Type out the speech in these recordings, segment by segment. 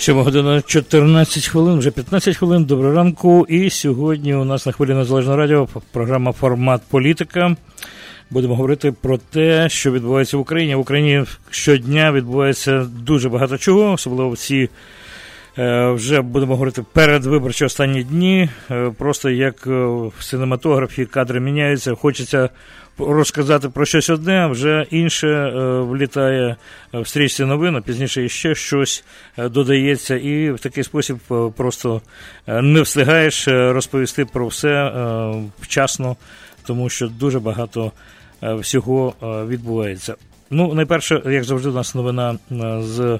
Сьома година 14 хвилин, вже 15 хвилин. Доброго ранку. І сьогодні у нас на хвилі Незалежного радіо програма Формат політика. Будемо говорити про те, що відбувається в Україні. В Україні щодня відбувається дуже багато чого, особливо ці е, вже будемо говорити передвиборчі останні дні. Е, просто як е, в синематографі кадри міняються, хочеться розказати про щось одне, а вже інше е, влітає в стрічці новин, а пізніше ще щось е, додається, і в такий спосіб е, просто не встигаєш розповісти про все вчасно, тому що дуже багато всього відбувається. Ну, найперше, як завжди, у нас новина з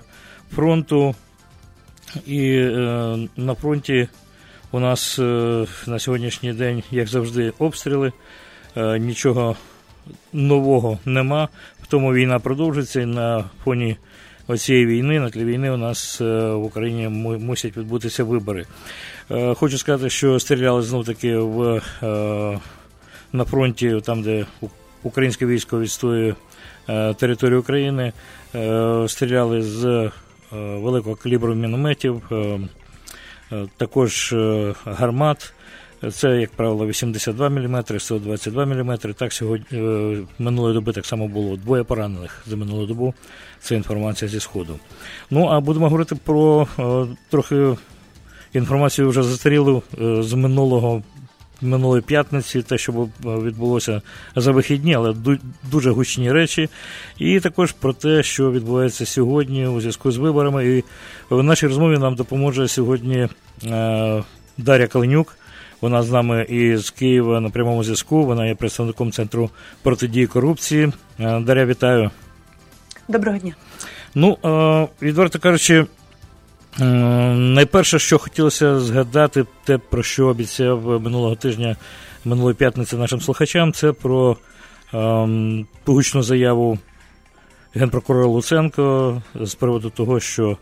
фронту, і на фронті у нас на сьогоднішній день, як завжди, обстріли. Нічого нового нема. В тому війна продовжиться і на фоні оцієї війни, на тлі війни у нас е, в Україні мусять відбутися вибори. Е, хочу сказати, що стріляли знов таки в, е, на фронті, там, де українське військо відстоює територію України, стріляли з великого калібру мінометів, також гармат. Це, як правило, 82 мм, 122 мм. Так сьогодні е, минулої доби так само було двоє поранених за минулу добу. Це інформація зі Сходу. Ну, а будемо говорити про е, трохи інформацію вже застарілу е, з минулого. Минулої п'ятниці, те, що відбулося за вихідні, але дуже гучні речі, і також про те, що відбувається сьогодні у зв'язку з виборами. І в нашій розмові нам допоможе сьогодні Дар'я Каленюк, вона з нами із Києва на прямому зв'язку. Вона є представником центру протидії корупції. Е, Дар'я, вітаю. Доброго дня. Ну, е, відверто кажучи, е, найперше, що хотілося згадати, те, про що обіцяв минулого тижня, минулої п'ятниці нашим слухачам, це про погучну заяву генпрокурора Луценко з приводу того, що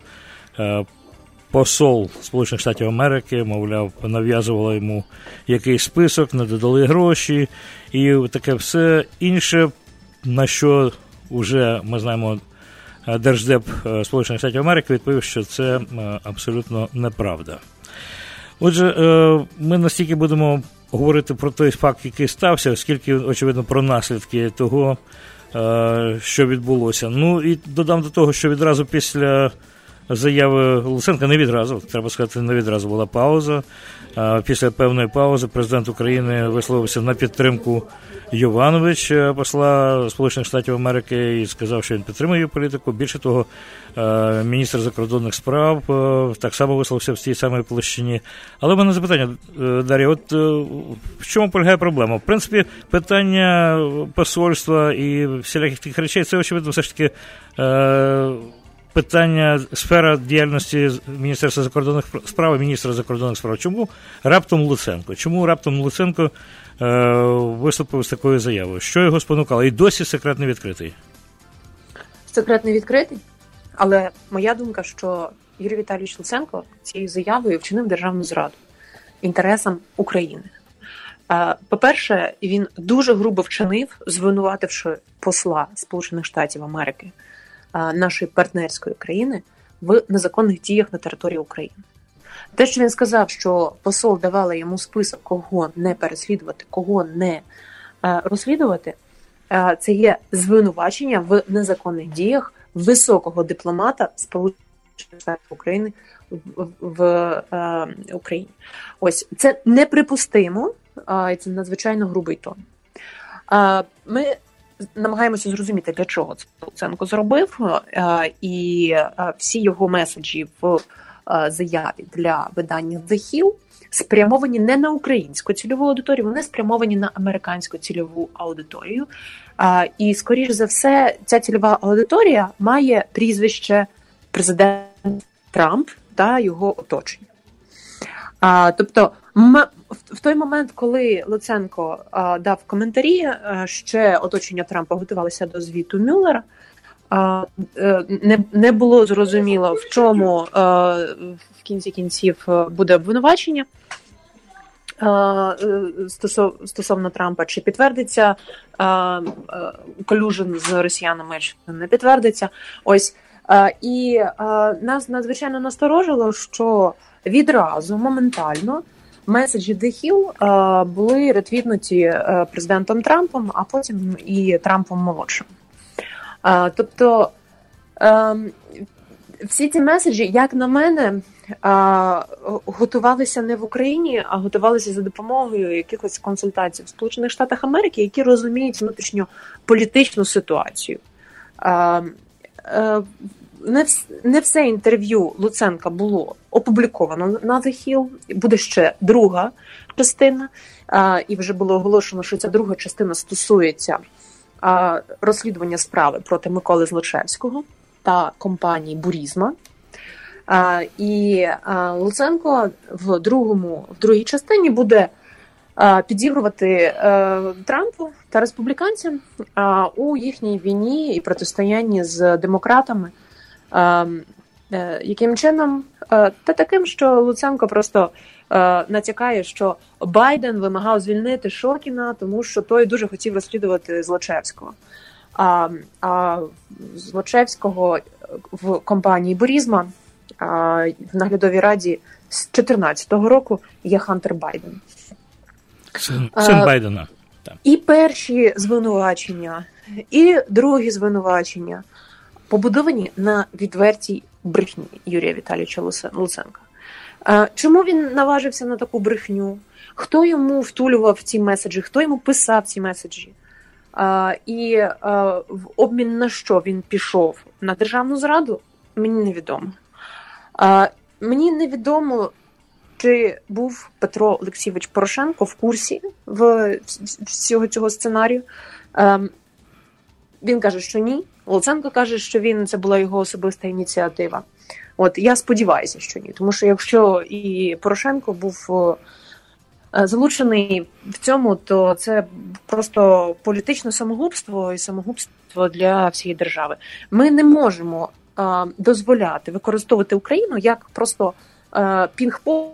посол Сполучених Штатів Америки, мовляв, нав'язувала йому якийсь список, не додали гроші і таке все інше, на що вже ми знаємо. Держдеп е, Сполучених Штатів Америки відповів, що це е, абсолютно неправда. Отже, е, ми настільки будемо говорити про той факт, який стався, оскільки, очевидно, про наслідки того, що відбулося. Ну і додам до того, що відразу після заяви Луценка не відразу, треба сказати, не відразу була пауза. Після певної паузи президент України висловився на підтримку Йованович, е, посла Сполучених Штатів Америки, і сказав, що він підтримує політику. Більше того, е, міністр закордонних справ е, так само висловився в цій самій площині. Але в мене запитання, Дар'я, от в чому полягає проблема? В принципі, питання посольства і всіляких тих речей, це очевидно, все ж таки питання сфера діяльності Міністерства закордонних справ і міністра закордонних справ. Чому раптом Луценко? Чому раптом Луценко е, виступив з такою заявою? Що його спонукало? І досі секрет не відкритий? Секрет не відкритий, але моя думка, що Юрій Віталійович Луценко цією заявою вчинив державну зраду інтересам України. Е, по-перше, він дуже грубо вчинив, звинувативши посла Сполучених Штатів Америки нашої партнерської країни в незаконних діях на території України. Те, що він сказав, що посол давала йому список, кого не переслідувати, кого не розслідувати, це є звинувачення в незаконних діях високого дипломата Сполучених Штатів України в, е, Україні. Ось це неприпустимо, і це надзвичайно грубий тон. Ми намагаємося зрозуміти, для чого це Луценко зробив, е, і е, всі його меседжі в заяві для видання The Hill спрямовані не на українську цільову аудиторію, вони спрямовані на американську цільову аудиторію. І, скоріш за все, ця цільова аудиторія має прізвище президент Трамп та його оточення. А, Тобто, в той момент, коли Луценко а, дав коментарі, а, ще оточення Трампа готувалося до звіту Мюллера, а, е, не не було зрозуміло, в чому а, в кінці кінців буде обвинувачення е, стосовно Трампа, чи підтвердиться колюжен з росіянами, чи не підтвердиться. Ось і нас надзвичайно насторожило, що відразу моментально меседжі Hill були ретвітнуті е, президентом Трампом, а потім і Трампом молодшим. Тобто ем, всі ці меседжі, як на мене, готувалися не в Україні, а готувалися за допомогою якихось консультацій в Сполучених Штатах Америки, які розуміють внутрішню політичну ситуацію. Не не все інтерв'ю Луценка було опубліковано на The Hill. Буде ще друга частина, і вже було оголошено, що ця друга частина стосується розслідування справи проти Миколи Злочевського та компанії Бурізма. І Луценко в другому, в другій частині буде підігрувати е, Трампу та республіканцям у їхній війні і протистоянні з демократами. Е, яким чином? Та таким, що Луценко просто натякає, що Байден вимагав звільнити Шокіна, тому що той дуже хотів розслідувати Злочевського. А а Злочевського в компанії Борізма в наглядовій раді з 2014 року є Хантер Байден. Син, син Байдена. І перші звинувачення, і другі звинувачення побудовані на відвертій брехні Юрія Віталійовича Луценка. Чому він наважився на таку брехню? Хто йому втулював ці меседжі, хто йому писав ці меседжі? І в обмін на що він пішов на державну зраду, мені невідомо. Мені невідомо, чи був Петро Олексійович Порошенко в курсі в цього цього сценарію. Ем, він каже, що ні. Луценко каже, що він це була його особиста ініціатива. От я сподіваюся, що ні, тому що якщо і Порошенко був е, залучений в цьому, то це просто політичне самогубство і самогубство для всієї держави. Ми не можемо е, дозволяти використовувати Україну як просто е, пінг-понг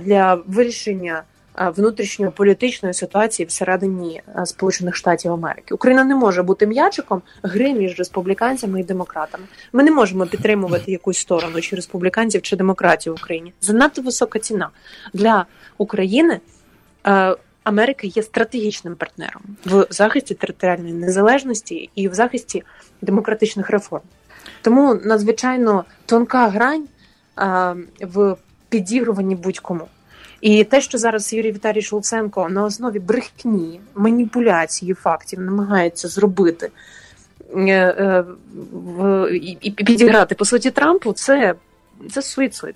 для вирішення внутрішньополітичної ситуації всередині Сполучених Штатів Америки. Україна не може бути м'ячиком гри між республіканцями і демократами. Ми не можемо підтримувати якусь сторону чи республіканців чи демократів в Україні. Занадто висока ціна для України. Америка є стратегічним партнером в захисті територіальної незалежності і в захисті демократичних реформ. Тому надзвичайно тонка грань в підігруванні будь-кому. І те, що зараз Юрій Віталійович Луценко на основі брехні, маніпуляції фактів намагається зробити е, е, і підіграти по суті Трампу, це це суїцид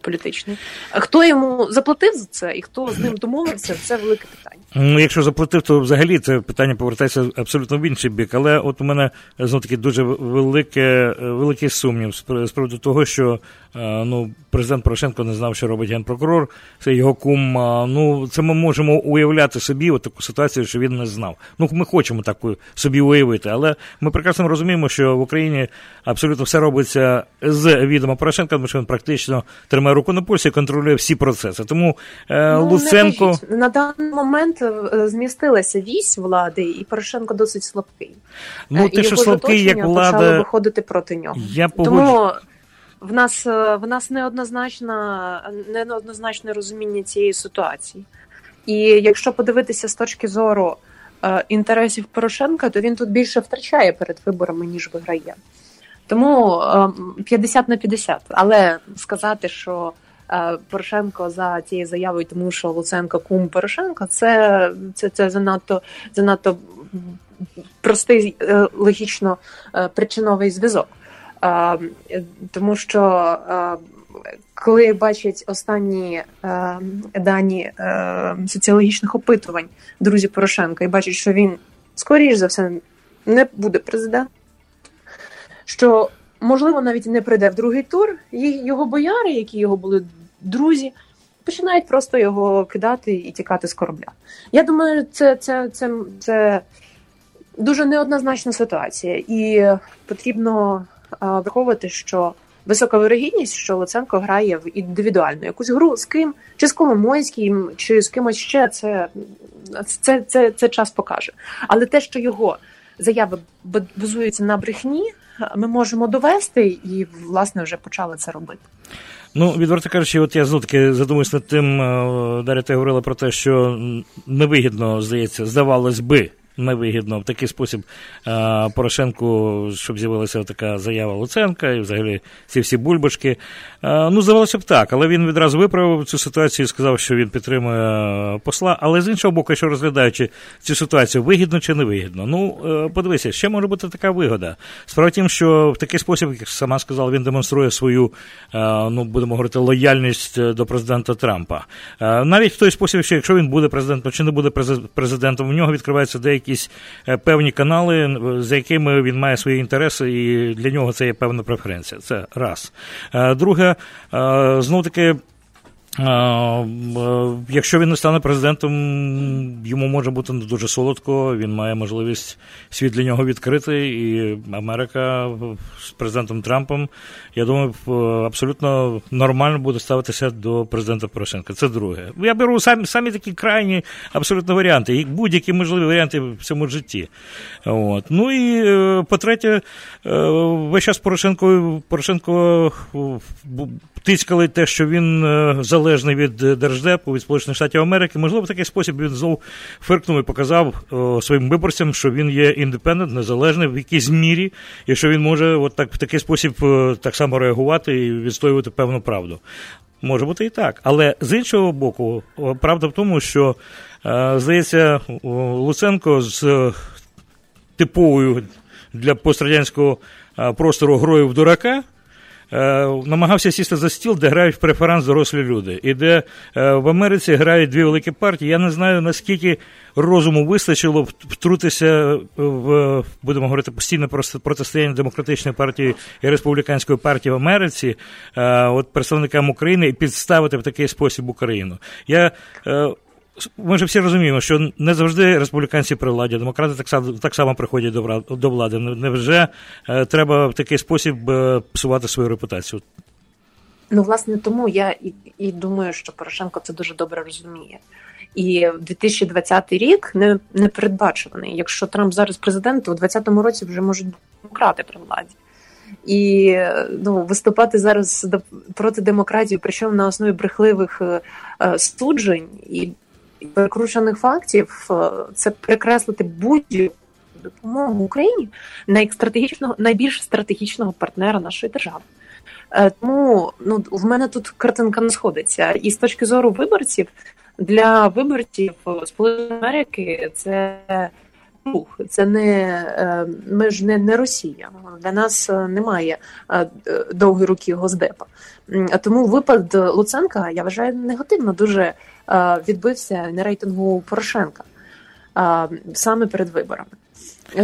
політичний. А хто йому заплатив за це і хто з ним домовився, це велике питання. Ну, якщо заплатив, то взагалі це питання повертається абсолютно в інший бік. Але от у мене знов таки дуже велике, великий сумнів з приводу того, що ну, президент Порошенко не знав, що робить генпрокурор, це його кум. Ну, це ми можемо уявляти собі от таку ситуацію, що він не знав. Ну, ми хочемо таку собі уявити, але ми прекрасно розуміємо, що в Україні абсолютно все робиться з відома Порошенка, тому що він практично тримає руку на пульсі і контролює всі процеси. Тому е, ну, Луценко на даний момент е, змістилася вісь влади, і Порошенко досить слабкий. Ну, те, що слабкий, як влада виходити проти нього. Я погоджу. Тому в нас е, в нас неоднозначна, неоднозначне розуміння цієї ситуації. І якщо подивитися з точки зору е, інтересів Порошенка, то він тут більше втрачає перед виборами, ніж виграє. Тому е, 50 на 50. Але сказати, що е, Порошенко за цією заявою, тому що Луценко кум Порошенка, це це, це занадто занадто простий е, логічно е, причиновий зв'язок. Тому що коли бачать останні дані соціологічних опитувань друзі Порошенка і бачать, що він скоріш за все не буде президентом, що можливо навіть не прийде в другий тур, його бояри, які його були друзі починають просто його кидати і тікати з корабля. Я думаю, це, це, це, це дуже неоднозначна ситуація, і потрібно а, враховувати, що. Висока вирогідність, що Луценко грає в індивідуальну якусь гру з ким, чи з Коломойським, чи з кимось ще, це це, це, це час покаже. Але те, що його заяви базуються на брехні, ми можемо довести і, власне, вже почали це робити. Ну, відверто кажучи, от я знов таки задумуюсь над тим, е, Дар'я, ти говорила про те, що невигідно, здається, здавалось би, невигідно в такий спосіб а, Порошенку, щоб з'явилася така заява Луценка і взагалі ці всі бульбашки. А, ну, здавалося б так, але він відразу виправив цю ситуацію і сказав, що він підтримує посла. Але з іншого боку, що розглядаючи цю ситуацію, вигідно чи невигідно. Ну, е, подивися, ще може бути така вигода. Справа в тім, що в такий спосіб, як сама сказала, він демонструє свою, ну будемо говорити, лояльність е, до президента Трампа. Навіть в той спосіб, що якщо він буде президентом чи не буде президентом, в нього відкриваються деякі якісь е, певні канали, за якими він має свої інтереси, і для нього це є певна преференція. Це раз. Е, друге, е, знов таки. Якщо він не стане президентом, йому може бути дуже солодко, він має можливість світ для нього відкрити, і Америка з президентом Трампом, я думаю, абсолютно нормально буде ставитися до президента Порошенка. Це друге. Я беру самі самі такі крайні абсолютно варіанти, і будь-які можливі варіанти в цьому житті. От. Ну і е, по-третє, е, весь час Порошенко Порошенко тискали те, що він е, залежний від Держдепу, від Сполучених Штатів Америки. Можливо, в такий спосіб він знов фиркнув і показав своїм виборцям, що він є індепендент, незалежний в якійсь мірі, і що він може от так в такий спосіб так само реагувати і відстоювати певну правду. Може бути і так. Але з іншого боку, правда в тому, що, здається, Луценко з типовою для пострадянського простору грою в дурака. Намагався сісти за стіл, де грають в преферанс дорослі люди, і де в Америці грають дві великі партії. Я не знаю, наскільки розуму вистачило втрутися в, будемо говорити, постійне протистояння демократичної партії і республіканської партії в Америці, от представникам України і підставити в такий спосіб Україну. Я ми ж всі розуміємо, що не завжди республіканці при владі, демократи так само так само приходять до до влади. Невже е, треба в такий спосіб е, псувати свою репутацію? Ну, власне, тому я і, і думаю, що Порошенко це дуже добре розуміє. І 2020 рік не не передбачуваний. Якщо Трамп зараз президент, то у 2020 році вже можуть демократи при владі. І ну, виступати зараз проти демократії, причому на основі брехливих е, суджень і перекручених фактів, е, це перекреслити будь-яку допомогу Україні на стратегічного найбільш стратегічного партнера нашої держави. Е, тому ну в мене тут картинка не сходиться. І з точки зору виборців для виборців Сполученої Америки це рух, це не е, ми ж не, не Росія. Для нас немає довгої руки Госдепа. Тому випад Луценка я вважаю негативно дуже відбився на рейтингу Порошенка саме перед виборами.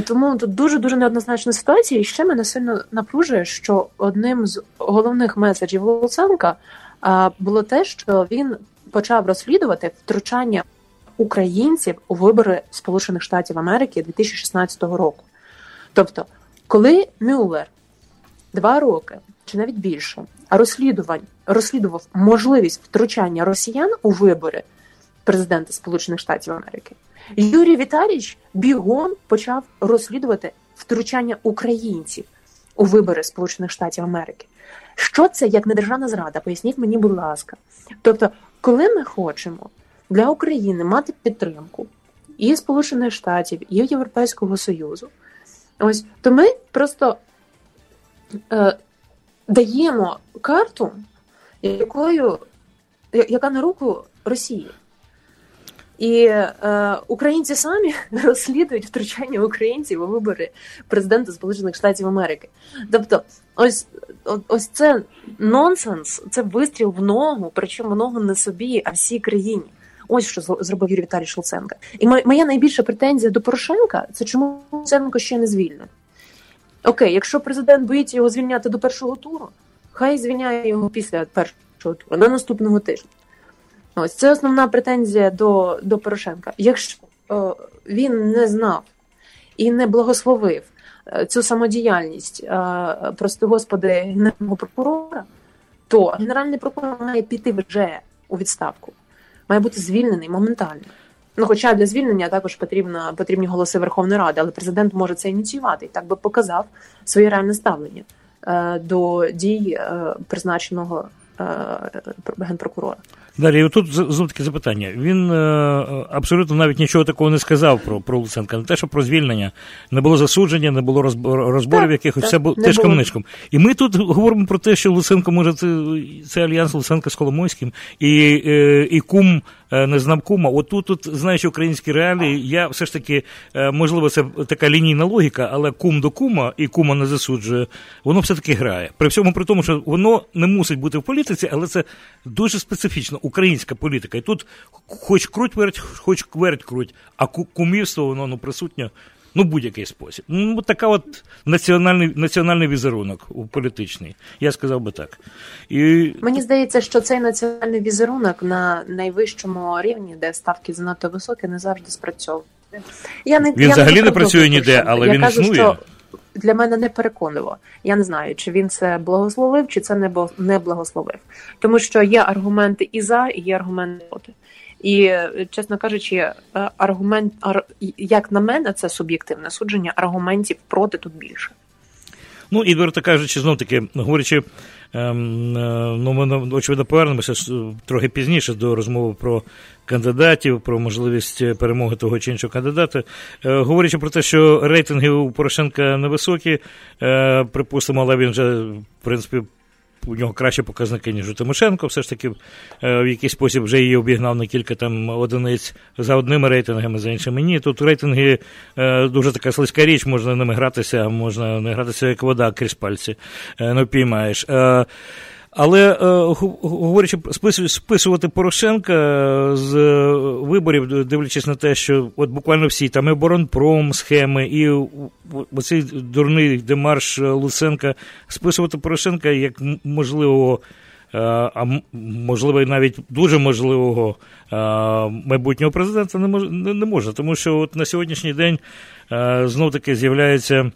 Тому тут дуже дуже неоднозначна ситуація, і ще мене сильно напружує, що одним з головних меседжів Луценка було те, що він почав розслідувати втручання українців у вибори Сполучених Штатів Америки 2016 року. Тобто, коли Мюллер два роки чи навіть більше розслідувань розслідував можливість втручання росіян у вибори президента Сполучених Штатів Америки. Юрій Віталійович бігом почав розслідувати втручання українців у вибори Сполучених Штатів Америки. Що це як не державна зрада? Поясніть мені, будь ласка. Тобто, коли ми хочемо для України мати підтримку і Сполучених Штатів, і Європейського Союзу, ось то ми просто е, даємо карту, якою, яка на руку Росії. І е, українці самі розслідують втручання українців у вибори президента Сполучених Штатів Америки. Тобто, ось ось це нонсенс, це вистріл в ногу, причому ногу не собі, а всій країні. Ось що зробив Юрій Віталій Шулценка. І моя найбільша претензія до Порошенка це чому Шулценко ще не звільнений. Окей, якщо президент боїться його звільняти до першого туру, хай звільняє його після першого туру, на наступного тижня. Ось це основна претензія до до Порошенка. Якщо о, він не знав і не благословив е, цю самодіяльність, е, прости господи, генерального прокурора, то генеральний прокурор має піти вже у відставку, має бути звільнений моментально. Ну, хоча для звільнення також потрібно, потрібні голоси Верховної Ради, але президент може це ініціювати і так би показав своє реальне ставлення е, до дій е, призначеного е, генпрокурора. Далі, тут знов таки запитання. Він е, абсолютно навіть нічого такого не сказав про про Луценка. Не те, що про звільнення, не було засудження, не було розборів якихось, все було теж камничком. І ми тут говоримо про те, що Луценко може це, це альянс Луценка з Коломойським і, е, і кум Е, не знав. От тут, тут, знаючи українські реалії, я все ж таки, е, можливо, це така лінійна логіка, але кум до кума і кума не засуджує, воно все-таки грає. При всьому при тому, що воно не мусить бути в політиці, але це дуже специфічна українська політика. І тут хоч круть верть, хоч кверть круть, а кумівство воно ну, присутнє ну будь-який спосіб. Ну, така от національний національний візерунок політичний. Я сказав би так. І... Мені здається, що цей національний візерунок на найвищому рівні, де ставки занадто високі, не завжди спрацьовує. Я не, Він я взагалі не працює ніде, але я він кажу, існує. Що для мене не переконливо. Я не знаю, чи він це благословив, чи це не благословив. Тому що є аргументи і за, і є аргументи проти. І, чесно кажучи, е, аргумент, як на мене, це суб'єктивне судження, аргументів проти тут більше. Ну, і відверто кажучи, знов таки, говорячи, ем, е, ну, ми очевидно повернемося трохи пізніше до розмови про кандидатів, про можливість перемоги того чи іншого кандидата. Е, говорячи про те, що рейтинги у Порошенка невисокі, припустимо, але він вже, в принципі, у нього кращі показники, ніж у Тимошенко. Все ж таки е, в якийсь спосіб вже її обігнав на кілька там одиниць за одними рейтингами, за іншими. Ні, тут рейтинги е, дуже така слизька річ, можна ними гратися, а можна не гратися як вода крізь пальці, е, не впіймаєш. Але е, говорячи списувати Порошенка з виборів, дивлячись на те, що от буквально всі там і Боронпром схеми, і оцей дурний демарш Луценка, списувати Порошенка як можливого, е, а можливо, навіть дуже можливого е, майбутнього президента не може, не можна, тому що от на сьогоднішній день знов таки з'являються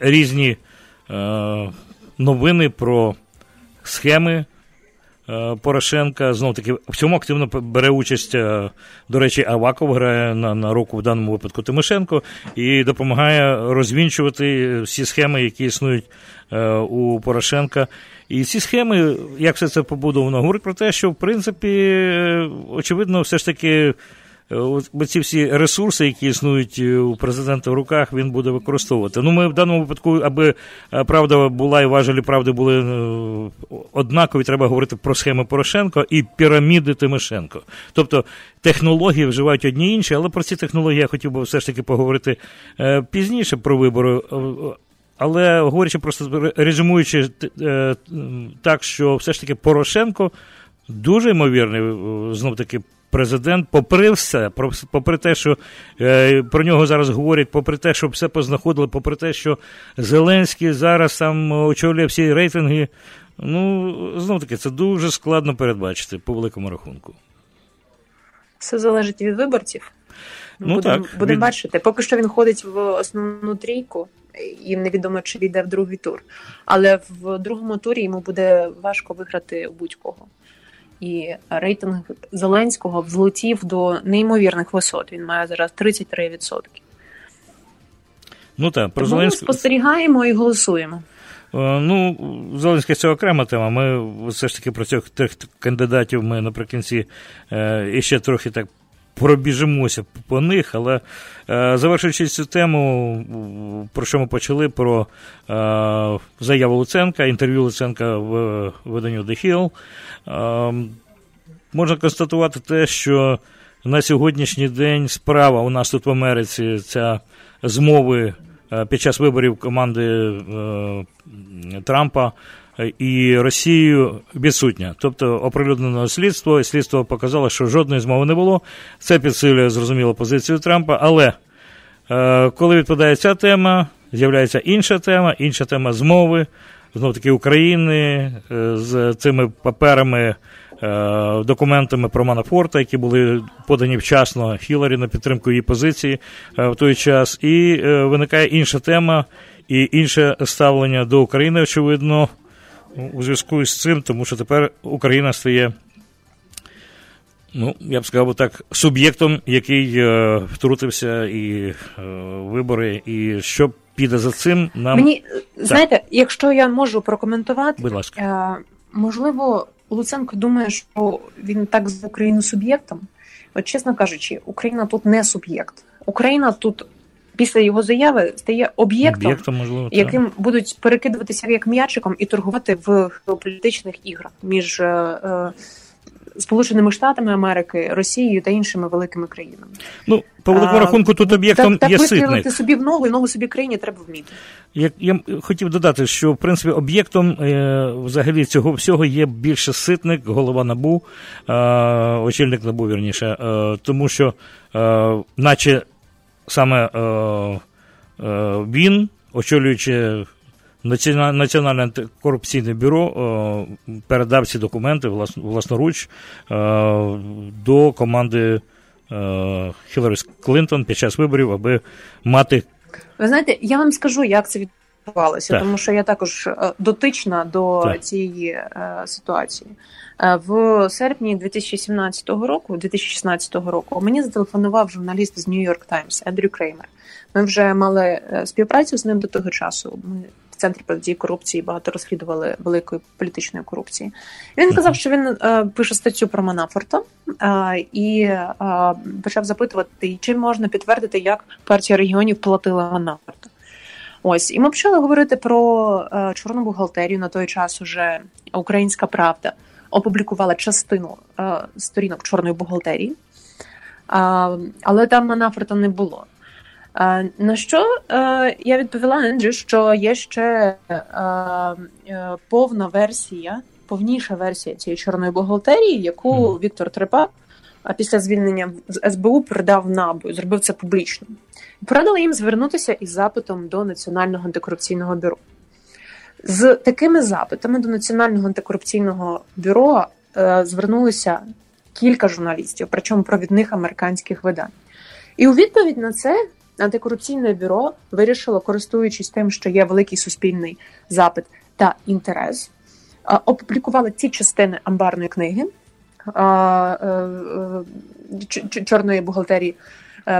різні новини про схеми е, Порошенка. Знов таки в цьому активно бере участь, е, до речі, Аваков грає на на руку в даному випадку Тимошенко і допомагає розвінчувати всі схеми, які існують е, у Порошенка. І ці схеми, як все це побудовано, говорить про те, що в принципі, очевидно, все ж таки. От ці всі ресурси, які існують е, у президента в руках, він буде використовувати. Ну, ми в даному випадку, аби е, правда була і важелі правди були е, однакові, треба говорити про схеми Порошенко і піраміди Тимошенко. Тобто технології вживають одні інші, але про ці технології я хотів би все ж таки поговорити пізніше про вибори. Але говорячи просто резюмуючи так, що все ж таки Порошенко дуже ймовірний, знов таки президент, попри все, попри те, що е, про нього зараз говорять, попри те, що все познаходили, попри те, що Зеленський зараз там очолює всі рейтинги. Ну, знов таки, це дуже складно передбачити по великому рахунку. Все залежить від виборців. Ну, Будемо будем від... бачити. Поки що він ходить в основну трійку, і невідомо, чи війде в другий тур. Але в другому турі йому буде важко виграти будь-кого і рейтинг Зеленського взлетів до неймовірних висот. Він має зараз 33%. Ну так, про Зеленського... спостерігаємо і голосуємо. Е, ну, Зеленський це окрема тема. Ми все ж таки про цих трьох кандидатів ми наприкінці ще трохи так пробіжимося по них, але е, завершуючи цю тему, про що ми почали? Про е, заяву Луценка, інтерв'ю Луценка в виданню The Hill. Е, можна констатувати те, що на сьогоднішній день справа у нас тут в Америці ця змови під час виборів команди Трампа і Росією відсутня. Тобто оприлюднено слідство, і слідство показало, що жодної змови не було. Це підсилює зрозуміло позицію Трампа. Але е, коли відпадає ця тема, з'являється інша тема, інша тема змови, знов таки України з цими паперами. Документами про Манафорта, які були подані вчасно Хіларі на підтримку її позиції в той час, і виникає інша тема і інше ставлення до України, очевидно, у зв'язку з цим, тому що тепер Україна стає, ну, я б сказав так, суб'єктом, який е, втрутився і е, вибори, і що піде за цим, нам. Мені, знаєте, якщо я можу прокоментувати, Будь ласка. Е, можливо, Луценко думає, що він так з Україну суб'єктом. От, чесно кажучи, Україна тут не суб'єкт. Україна тут після його заяви стає об'єктом, об'єктом можливо, яким будуть перекидуватися як м'ячиком і торгувати в геополітичних іграх між е, е, Сполученими Штатами Америки, Росією та іншими великими країнами. Ну, по великому рахунку, тут об'єктом так, є так ситник. собі в ногу і ногу собі країні треба вміти. Як я хотів додати, що в принципі об'єктом е, взагалі цього всього є більше ситник, голова набу, е, очільник набу вірніше, е, тому що, е, наче саме е, е, він, очолюючи Національне антикорупційне бюро, е, передав ці документи власноруч до команди е, Хіларі Клинтон під час виборів, аби мати. Ви знаєте, я вам скажу, як це відбувалося, так. тому що я також дотична до так. цієї ситуації. В серпні 2017 року, 2016 року, мені зателефонував журналіст з New York Times Ендрю Креймер. Ми вже мали е, співпрацю з ним до того часу. Ми в центрі протидії корупції багато розслідували великої політичної корупції. Він казав, що він е, пише статтю про Манафорта е, і е, почав запитувати, чи можна підтвердити, як партія регіонів платила Манафорта. Ось і ми почали говорити про е, чорну бухгалтерію на той час. Уже Українська Правда опублікувала частину е, сторінок чорної бухгалтерії, е, але там Манафорта не було. Е, на що е, я відповіла Ендрю, що є ще е, е, повна версія, повніша версія цієї чорної бухгалтерії, яку mm. Віктор Трепа після звільнення з СБУ передав НАБУ, зробив це публічно. Порадила їм звернутися із запитом до Національного антикорупційного бюро. З такими запитами до Національного антикорупційного бюро е, звернулися кілька журналістів, причому провідних американських видань. І у відповідь на це антикорупційне бюро вирішило, користуючись тим, що є великий суспільний запит та інтерес, е, опублікували ці частини амбарної книги е, е, чорної бухгалтерії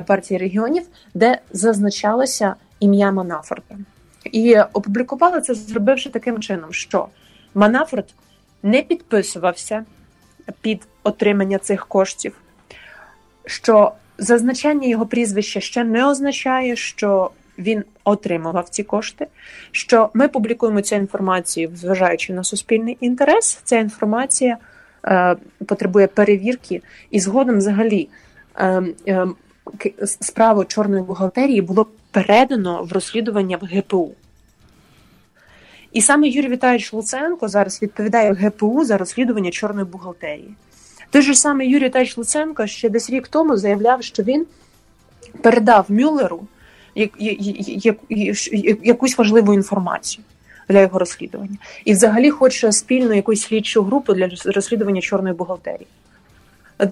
партії регіонів, де зазначалося ім'я Манафорта. І опублікували це, зробивши таким чином, що Манафорт не підписувався під отримання цих коштів, що зазначання його прізвища ще не означає, що він отримував ці кошти. Що ми публікуємо цю інформацію, зважаючи на суспільний інтерес, ця інформація е, потребує перевірки, і згодом, взагалі, е, е, справу чорної бухгалтерії було передано в розслідування в ГПУ. І саме Юрій Віталійович Луценко зараз відповідає ГПУ за розслідування чорної бухгалтерії. Той же самий Юрій Віталійович Луценко ще десь рік тому заявляв, що він передав Мюллеру якусь важливу інформацію для його розслідування. І взагалі хоче спільну якусь слідчу групу для розслідування чорної бухгалтерії.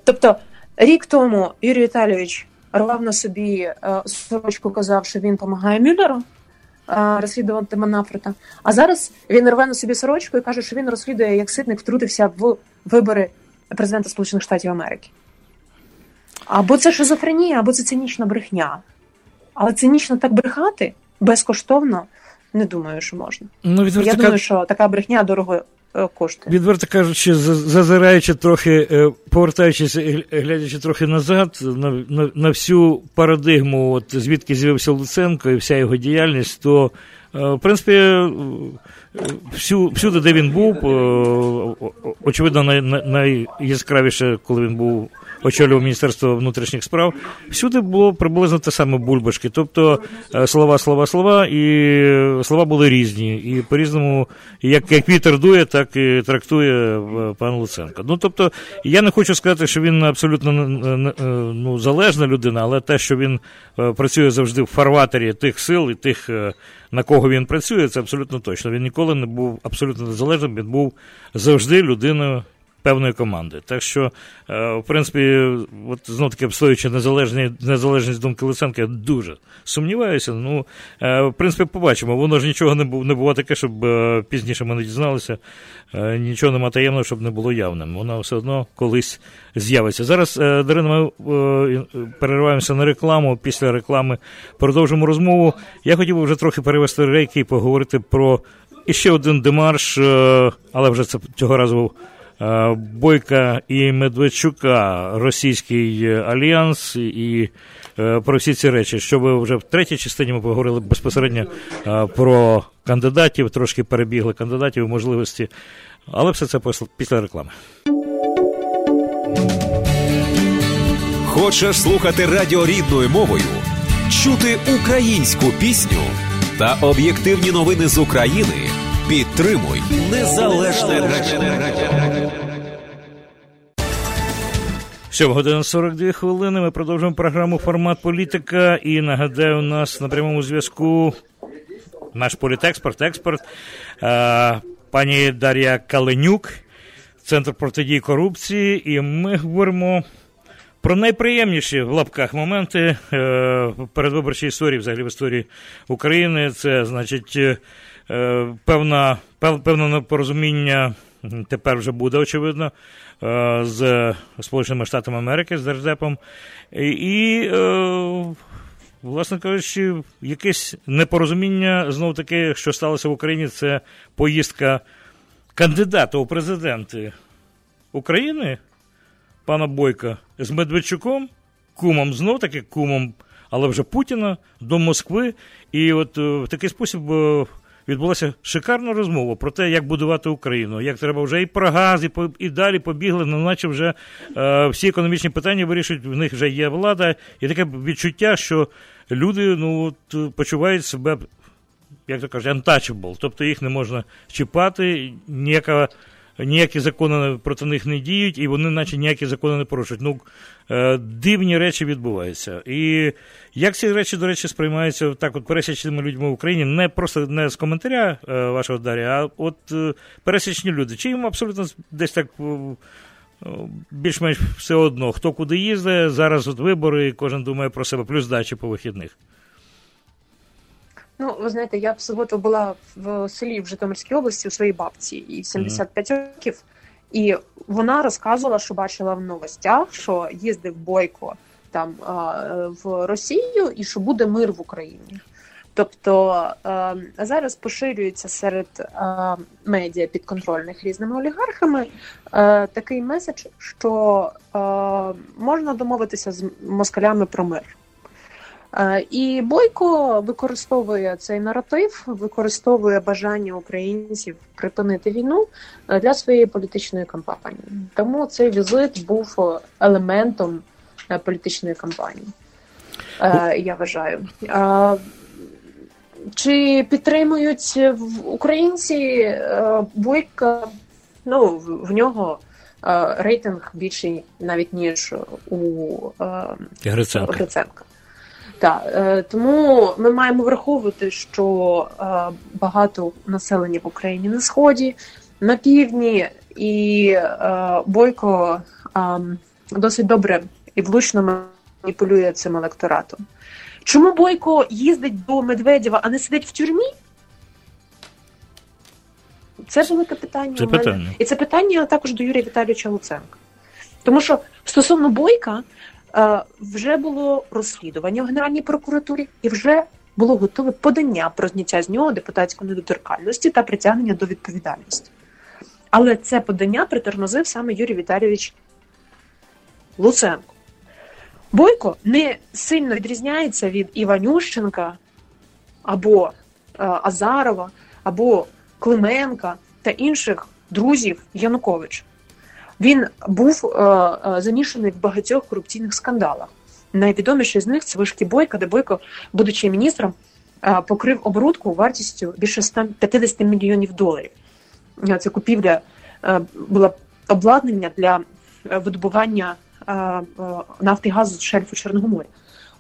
Тобто, рік тому Юрій Віталійович рвав на собі е, сорочку, казав, що він допомагає Мюллеру е, розслідувати Манафрета. А зараз він рве на собі сорочку і каже, що він розслідує, як ситник втрутився в вибори президента Сполучених Штатів Америки. Або це шизофренія, або це цинічна брехня. Але цинічно так брехати безкоштовно не думаю, що можна. Ну, Я думаю, що така брехня дорого кошти. Відверто кажучи, зазираючи трохи, е, повертаючись, глядячи трохи назад, на на, на всю парадигму, от звідки з'явився Луценко і вся його діяльність, то в принципі, всю, всюди, де він був, очевидно, найяскравіше, коли він був очолював Міністерство внутрішніх справ, всюди було приблизно те саме бульбашки. Тобто е, слова, слова, слова, і слова були різні. І по-різному, як як вітер дує, так і трактує е, пан Луценко. Ну тобто, я не хочу сказати, що він абсолютно е, ну, залежна людина, але те, що він працює завжди в фарватері тих сил і тих. На кого він працює, це абсолютно точно. Він ніколи не був абсолютно незалежним, він був завжди людиною певної команди. Так що, е, в принципі, от знов таки обстоюючи незалежність думки Луценка, я дуже сумніваюся. Ну, е, в принципі, побачимо. Воно ж нічого не було, не було таке, щоб е, пізніше ми не дізналися. Нічого нема таємного, щоб не було явним. Воно все одно колись з'явиться. Зараз, Дарина, ми перериваємося на рекламу. Після реклами продовжимо розмову. Я хотів би вже трохи перевести рейки і поговорити про іще один демарш, але вже це цього разу. Е, Бойка і Медведчука, російський альянс і е, про всі ці речі, щоб вже в третій частині ми поговорили безпосередньо е, про кандидатів, трошки перебігли кандидатів, можливості, але все це після реклами. Хочеш слухати радіо рідною мовою, чути українську пісню та об'єктивні новини з України. Підтримуй незалежне радіо. 7 година 42 хвилини. Ми продовжуємо програму Формат політика. І нагадаю, у нас на прямому зв'язку наш політекспорт, експорт, пані Дар'я Каленюк, Центр протидії корупції. І ми говоримо про найприємніші в лапках моменти е, передвиборчої історії, взагалі в історії України. Це значить. Е, певна, певне непорозуміння тепер вже буде, очевидно, е, з Сполученими Штатами Америки, з Держдепом. І, е, власне кажучи, якесь непорозуміння знов таки, що сталося в Україні, це поїздка кандидата у президенти України, пана Бойка, з Медведчуком, кумом, знов таки кумом, але вже Путіна до Москви. І от в такий спосіб відбулася шикарна розмова про те, як будувати Україну, як треба вже і про газ, і по і далі побігли, ну, наче вже е, всі економічні питання вирішують, в них вже є влада, і таке відчуття, що люди ну, от, почувають себе, як то кажуть, untouchable, тобто їх не можна чіпати, ніяка ніякі закони проти них не діють, і вони, наче ніякі закони не порушують. Ну, е, Дивні речі відбуваються. І як ці речі, до речі, сприймаються так, от пересічними людьми в Україні, не просто не з коментаря е, вашого Дар'я, а от е, пересічні люди. Чи їм абсолютно десь так. Більш-менш все одно, хто куди їздить, зараз от вибори, і кожен думає про себе, плюс дачі по вихідних. Ну, ви знаєте, я в суботу була в селі в Житомирській області у своїй бабці і 75 mm. років, і вона розказувала, що бачила в новостях, що їздив бойко там в Росію і що буде мир в Україні. Тобто зараз поширюється серед медіа підконтрольних різними олігархами такий меседж, що можна домовитися з москалями про мир. Е, і Бойко використовує цей наратив, використовує бажання українців припинити війну е, для своєї політичної кампанії. Тому цей візит був елементом е, політичної кампанії. Я вважаю. Чи підтримують українці Бойка? Ну в нього рейтинг більший навіть ніж у Гриценка. Гриценка. Так, е, тому ми маємо враховувати, що е, багато населення в Україні на сході, на півдні, і е, Бойко досить добре і влучно маніпулює цим електоратом. Чому Бойко їздить до Медведєва, а не сидить в тюрмі? Це велике питання. Це питання. І це питання також до Юрія Віталійовича Луценка. Тому що стосовно Бойка. Е, вже було розслідування в Генеральній прокуратурі і вже було готове подання про зняття з нього депутатської недоторкальності та притягнення до відповідальності. Але це подання притормозив саме Юрій Віталійович Луценко. Бойко не сильно відрізняється від Іванющенка або Азарова або Клименка та інших друзів Януковича. Він був е, е, замішаний в багатьох корупційних скандалах. Найвідоміший з них це вишки Бойка, де Бойко, будучи міністром, е, покрив оборудку вартістю більше 150 мільйонів доларів. Це купівля була обладнання для видобування нафти і газу з шельфу Чорного моря.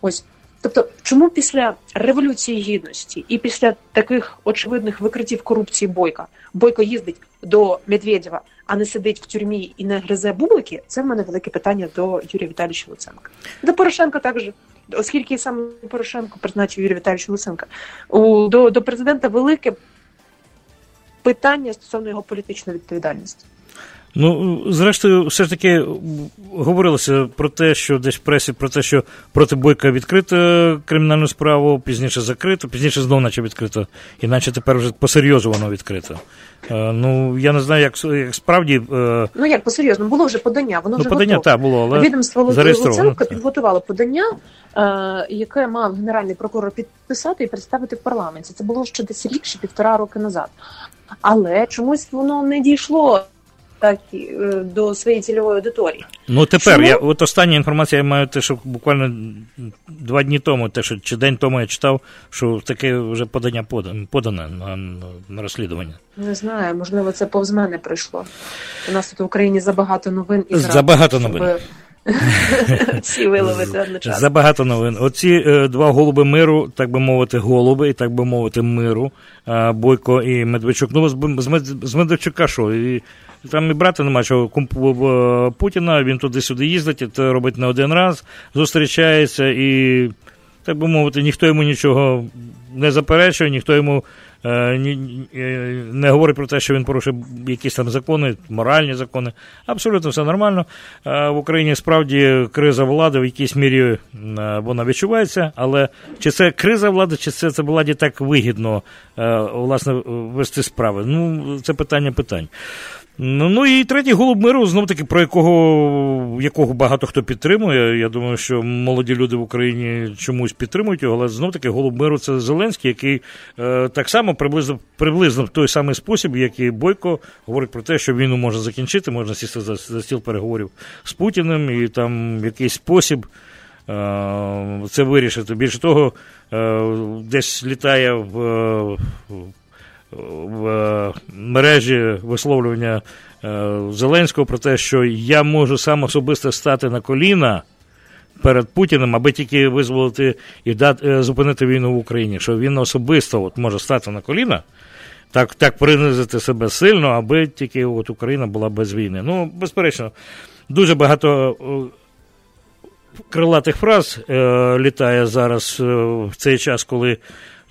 Ось Тобто, чому після революції гідності і після таких очевидних викриттів корупції бойка бойко їздить до Медведєва, а не сидить в тюрмі і не гризе бублики? Це в мене велике питання до Юрія Віталійовича Луценка. До Порошенка також, оскільки саме Порошенко призначив Юрія Віталійовича Луценка, у до, до президента велике питання стосовно його політичної відповідальності. Ну, зрештою, все ж таки говорилося про те, що десь в пресі про те, що проти Бойка відкрито кримінальну справу, пізніше закрито, пізніше знову наче відкрито, іначе тепер вже посерйозно воно відкрито. Е, ну, я не знаю, як як справді. Е... Ну як посерйозно, було вже подання, воно ну, вже подання, готове. так, було, але Відомство Луценко підготувало подання, е, яке мав генеральний прокурор підписати і представити в парламенті. Це було ще десь рік чи півтора роки назад. Але чомусь воно не дійшло так і до своєї цільової аудиторії. Ну тепер Чому? я от остання інформація я маю те, що буквально два дні тому, те, що чи день тому я читав, що таке вже подання подане на, на розслідування. Не знаю, можливо, це повз мене прийшло. У нас тут в Україні забагато новин і зрад, забагато новин. Всі виловити одночасно. Забагато новин. Оці е, два голуби миру, так би мовити, голуби, і так би мовити, миру, е, Бойко і Медведчук. Ну, з, з, Медведчука що? І там і брати нема чого Путіна, він туди-сюди їздить, це робить не один раз, зустрічається і, так би мовити, ніхто йому нічого не заперечує, ніхто йому не говорить про те, що він порушив якісь там закони, моральні закони. Абсолютно все нормально. Е, в Україні справді криза влади в якійсь мірі е, вона відчувається, але чи це криза влади, чи це це владі так вигідно е, власне вести справи? Ну, це питання питань. Ну ну і третій голуб миру, знов таки, про якого якого багато хто підтримує. Я думаю, що молоді люди в Україні чомусь підтримують його, але знов таки голуб миру це Зеленський, який е, так само приблизно приблизно в той самий спосіб, як і Бойко, говорить про те, що війну можна закінчити, можна сісти за, за стіл переговорів з Путіним і там якийсь спосіб. Е, це вирішити. Більше того, е, десь літає в в е, мережі висловлювання е, Зеленського про те, що я можу сам особисто стати на коліна перед Путіним, аби тільки визволити і дати, е, зупинити війну в Україні, що він особисто от може стати на коліна. Так так принизити себе сильно, аби тільки от Україна була без війни. Ну, безперечно, дуже багато крилатих фраз е, літає зараз е, в цей час, коли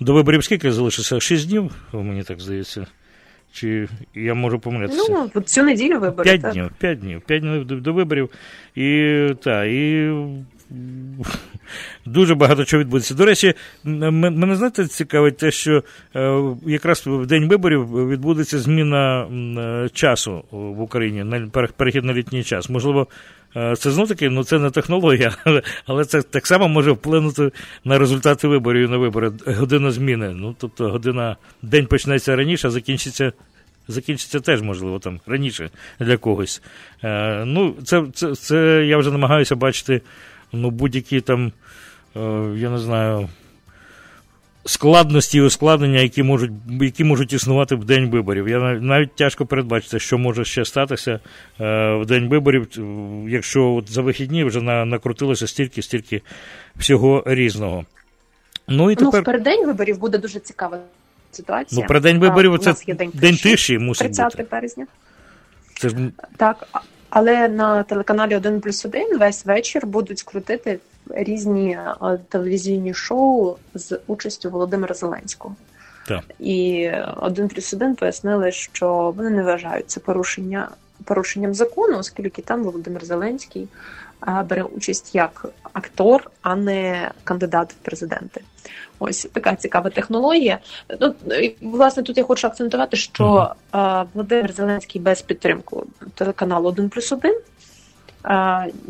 до виборів скільки залишиться? Шість днів, мені так здається. Чи я можу помилятися? Ну, цю неділю вибори. П'ять днів, п'ять днів, п'ять днів до, до виборів. І та, і дуже багато чого відбудеться. До речі, мене знаєте, цікавить те, що е, якраз в день виборів відбудеться зміна е, часу в Україні на перехід на літній час. Можливо, Е, це знов таки, ну це не технологія, але, це так само може вплинути на результати виборів і на вибори. Година зміни. Ну, тобто година, день почнеться раніше, а закінчиться. Закінчиться теж, можливо, там раніше для когось. Е, Ну, це це, це я вже намагаюся бачити ну, будь-які там, е, я не знаю, складності і ускладнення, які можуть які можуть існувати в день виборів. Я навіть тяжко передбачити, що може ще статися е, в день виборів, якщо от за вихідні вже на, накрутилося стільки, стільки всього різного. Ну, і ну, тепер... Ну, в переддень виборів буде дуже цікава ситуація. Ну, переддень виборів це день, день тиші мусить 30 бути. 30 березня. Це ж... Так, але на телеканалі 1 плюс 1 весь вечір будуть крутити різні е, телевізійні шоу з участю Володимира Зеленського. Так. І один плюс один пояснили, що вони не вважають це порушення порушенням закону, оскільки там Володимир Зеленський е, бере участь як актор, а не кандидат в президенти. Ось така цікава технологія. Ну власне тут я хочу акцентувати, що uh Володимир Зеленський без підтримки телеканалу 1 плюс 1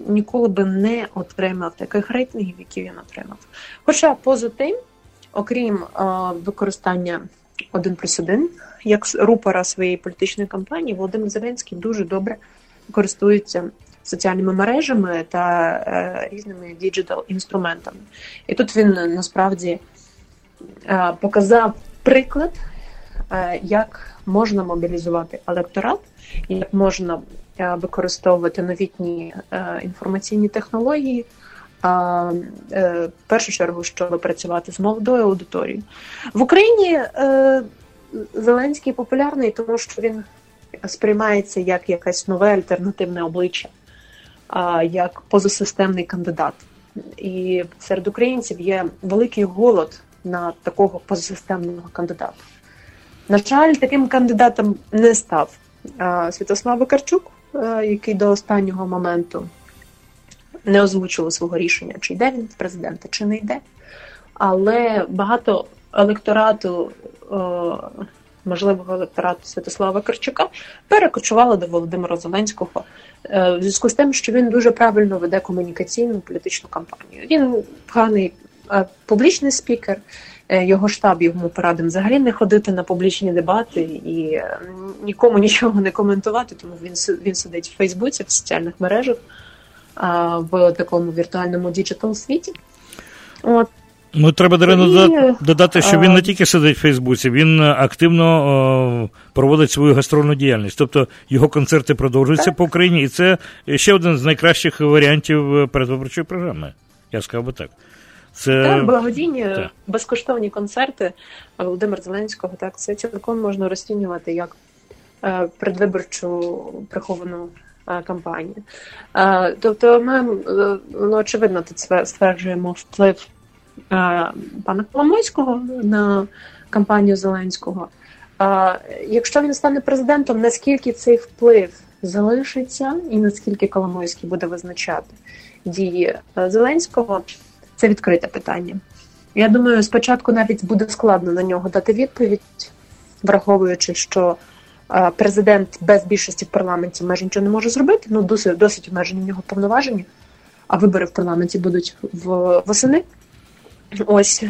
ніколи би не отримав таких рейтингів, які він отримав. Хоча поза тим, окрім використання один плюс один як рупора своєї політичної кампанії, Володимир Зеленський дуже добре користується соціальними мережами та е, різними digital інструментами. І тут він насправді показав приклад, е, як можна мобілізувати електорат, як можна е, використовувати новітні е, інформаційні технології. А е, в першу чергу, щоб працювати з молодою аудиторією в Україні. Е, Зеленський популярний, тому що він сприймається як якесь нове альтернативне обличчя, як позасистемний кандидат. І серед українців є великий голод на такого позасистемного кандидата. На жаль, таким кандидатом не став Святослав Вакарчук, який до останнього моменту не озвучував свого рішення, чи йде він в президента, чи не йде. Але багато електорату можливого електорату Святослава Карчука перекочувала до Володимира Зеленського е, в зв'язку з тим, що він дуже правильно веде комунікаційну політичну кампанію. Він поганий публічний спікер. Е, його штаб йому порадив взагалі не ходити на публічні дебати і нікому нічого не коментувати, тому він він сидить в Фейсбуці, в соціальних мережах в такому віртуальному діджитал світі. От Ну, треба Дарину і... додати, що він не тільки сидить в Фейсбуці, він активно проводить свою гастрольну діяльність. Тобто його концерти продовжуються так. по Україні, і це ще один з найкращих варіантів передвиборчої програми. Я сказав би так. Це так, благодійні так. безкоштовні концерти Володимира Зеленського. Так, це цілком можна розцінювати як е, предвиборчу приховану е, кампанію. Е, тобто, ми ну, очевидно тут стверджуємо вплив пана Коломойського на кампанію Зеленського. Якщо він стане президентом, наскільки цей вплив залишиться, і наскільки Коломойський буде визначати дії Зеленського, це відкрите питання. Я думаю, спочатку навіть буде складно на нього дати відповідь, враховуючи, що е, президент без більшості в парламенті майже нічого не може зробити. Ну досить досить обмежені в нього повноваження, а вибори в парламенті будуть в восени. Ось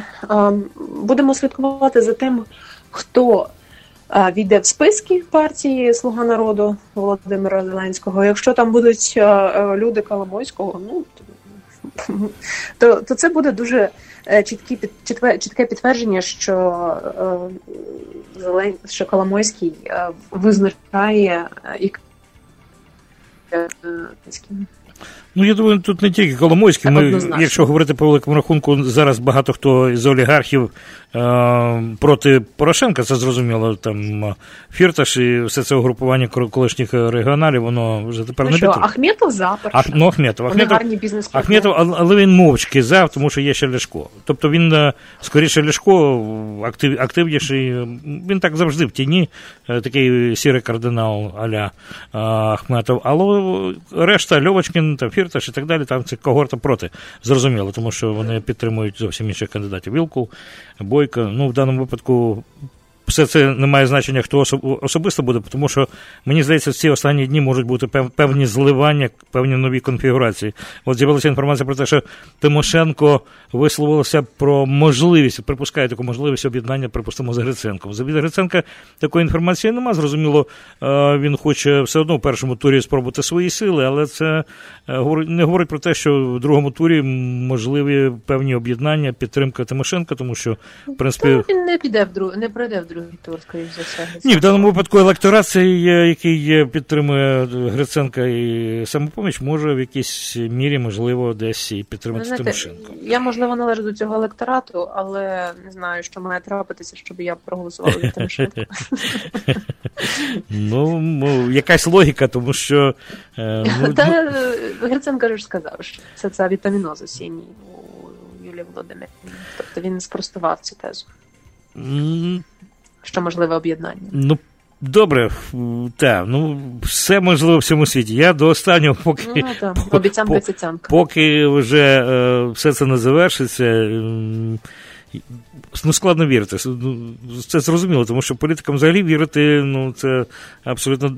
будемо слідкувати за тим, хто війде в списки партії Слуга народу Володимира Зеленського. Якщо там будуть люди Коломойського, ну то то це буде дуже е, чіткі чітке, підтвердження, що Зелен, що Коломойський е, визначає і е, Ну, я думаю, тут не тільки Коломойський. Ми, якщо говорити по великому рахунку, зараз багато хто з олігархів е, проти Порошенка, це зрозуміло. Там Фірташ і все це угрупування колишніх регіоналів, воно вже тепер ну, не що, Ахметов за Ах, ну, Ахметов. Ахметов, Ахметов, але він мовчки за, тому що є ще Ляшко. Тобто він е, скоріше Ляшко актив, активніший. Він так завжди в тіні, е, такий сірий кардинал Аля е, Ахметов. Але решта Льовочкін та Фірташ Фірташ і так далі, там це когорта проти. Зрозуміло, тому що вони підтримують зовсім інших кандидатів. Вілку, Бойко. Ну, в даному випадку все це не має значення, хто особисто буде, тому що мені здається, в ці останні дні можуть бути певні зливання, певні нові конфігурації. От з'явилася інформація про те, що Тимошенко висловилася про можливість, припускає таку можливість об'єднання, припустимо, з Гриценком. За від Гриценка такої інформації немає. Зрозуміло, е, він хоче все одно в першому турі спробувати свої сили, але це е, не говорить про те, що в другому турі можливі певні об'єднання, підтримка Тимошенка, тому що в принципі він не піде в друг, не пройде в другий тур, скоріш за все. Ні, в даному випадку електорат, який підтримує Гриценка і самопоміч, може в якійсь мірі, можливо, десь і підтримати Знаєте, Тимошенко. Я, можливо, належу до цього електорату, але не знаю, що має трапитися, щоб я проголосувала за Тимошенко. Ну, якась логіка, тому що. Е, ну, Та ну- Гриценко ж сказав, що це ця вітаміноза осінній у Юлії Володимирівні. Тобто він спростував цю тезу що можливе об'єднання. Ну, Добре, так, ну все можливо в цьому світі. Я до останнього, поки ну, так. обіцянка цяцянка. Поки вже е, все це не завершиться. Ну, складно вірити. Ну, це зрозуміло, тому що політикам взагалі вірити, ну, це абсолютно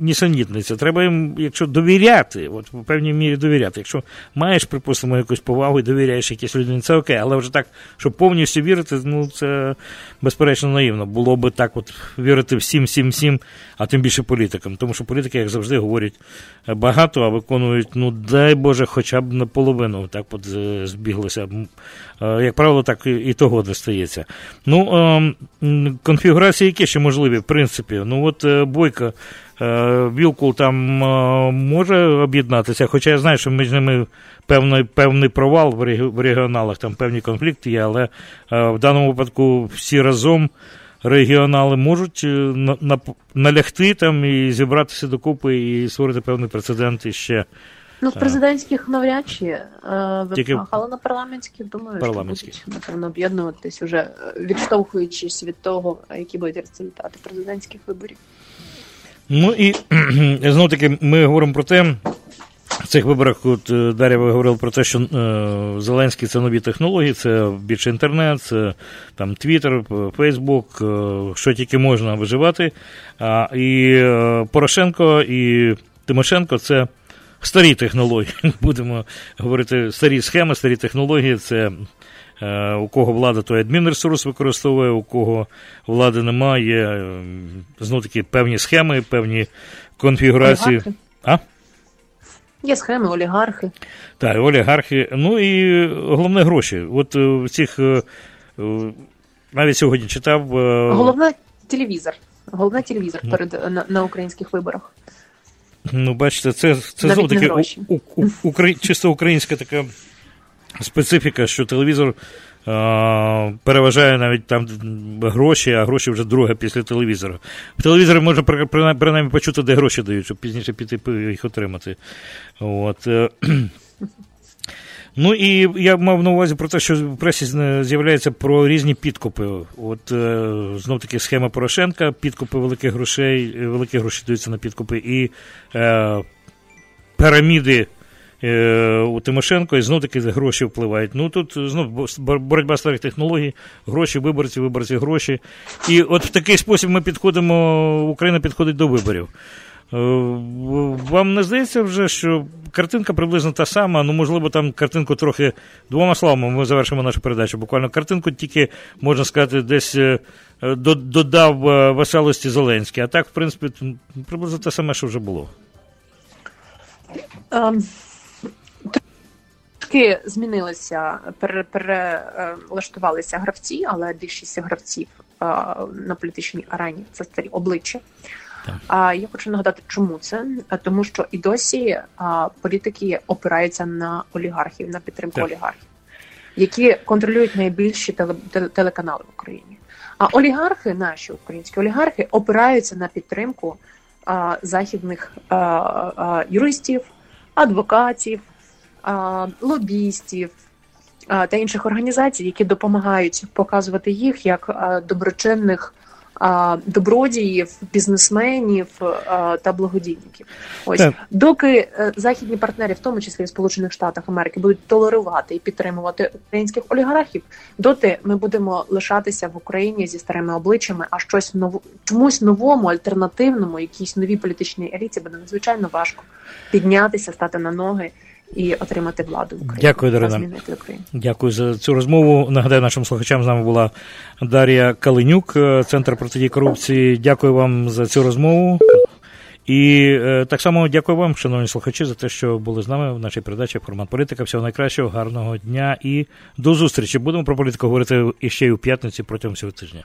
нісенітниця. Треба їм, якщо довіряти, от в певній мірі довіряти. Якщо маєш, припустимо, якусь повагу і довіряєш якійсь людині, це окей, але вже так, щоб повністю вірити, ну це безперечно наївно. Було би так, от вірити всім, всім, всім, а тим більше політикам. Тому що політики, як завжди, говорять багато, а виконують, ну дай Боже, хоча б наполовину так от е, збіглося. Е, як правило, так і того достається. Ну, ем, конфігурації які ще можливі, в принципі. Ну, от е, Бойко, Вілкул там може об'єднатися, хоча я знаю, що між ними певний певний провал в регіоналах, там певні конфлікти є, але в даному випадку всі разом регіонали можуть налягти там і зібратися докупи і створити певний прецедент іще. Ну, в президентських навряд чи е, Тільки... але на парламентських думаю, парламентських. що будуть, напевно, об'єднуватись уже е, відштовхуючись від того, які будуть результати президентських виборів. Ну і знову таки ми говоримо про те. В цих виборах от е, Дар'я ви говорили про те, що е, Зеленський це нові технології, це більше інтернет, це там Твіттер, Фейсбук, е, що тільки можна виживати. А, І е, Порошенко і Тимошенко це старі технології. Будемо говорити старі схеми, старі технології. Це е, у кого влада, той адмінресурс використовує, у кого влади немає, е, знову таки певні схеми, певні конфігурації. Олігархи. А? Є схеми, олігархи. Так, олігархи. Ну і головне гроші. От е, в цих навіть сьогодні читав. Головне телевізор. Головне телевізор перед на, на українських виборах. Ну, бачите, це це знову таки у, у, у, чисто українська така специфіка, що телевізор а, переважає навіть там гроші, а гроші вже друге після телевізора. В телевізорі можна принаймні почути, де гроші дають, щоб пізніше піти їх отримати. От. Е, Ну і я мав на увазі про те, що в пресі з'являється про різні підкупи. От е, знов таки схема Порошенка, підкупи великих грошей, великі гроші даються на підкупи, і е, піраміди е, у Тимошенко, і знов таки гроші впливають. Ну тут знов боротьба старих технологій, гроші, виборці, виборці, гроші. І от в такий спосіб ми підходимо, Україна підходить до виборів. Е, вам не здається вже, що картинка приблизно та сама, ну, можливо, там картинку трохи двома словами ми завершимо нашу передачу. Буквально картинку тільки, можна сказати, десь е, додав е, веселості Зеленський. А так, в принципі, приблизно те саме, що вже було. Um, Трошки змінилися, перелаштувалися гравці, але більшість гравців на політичній арені це старі обличчя. А я хочу нагадати, чому це тому, що і досі а, політики опираються на олігархів, на підтримку так. олігархів, які контролюють найбільші теле, телеканали в Україні. А олігархи, наші українські олігархи, опираються на підтримку а, західних а, а, юристів, адвокатів, а, лобістів. Та інших організацій, які допомагають показувати їх як доброчинних добродіїв, бізнесменів та благодійників. Ось так. доки е, західні партнери, в тому числі в Сполучених Штатах Америки, будуть толерувати і підтримувати українських олігархів, доти ми будемо лишатися в Україні зі старими обличчями, а щось нову чомусь новому, альтернативному, якійсь новій політичній еліті буде надзвичайно важко піднятися, стати на ноги і отримати владу в Україні. Дякую, Дарина. Дякую за цю розмову. Нагадаю, нашим слухачам з нами була Дар'я Калинюк, е, центр протидії корупції. Дякую вам за цю розмову. І е, так само дякую вам, шановні слухачі, за те, що були з нами в нашій передачі формат політика. Всього найкращого, гарного дня і до зустрічі. Будемо про політику говорити іще й у п'ятниці протягом цього тижня.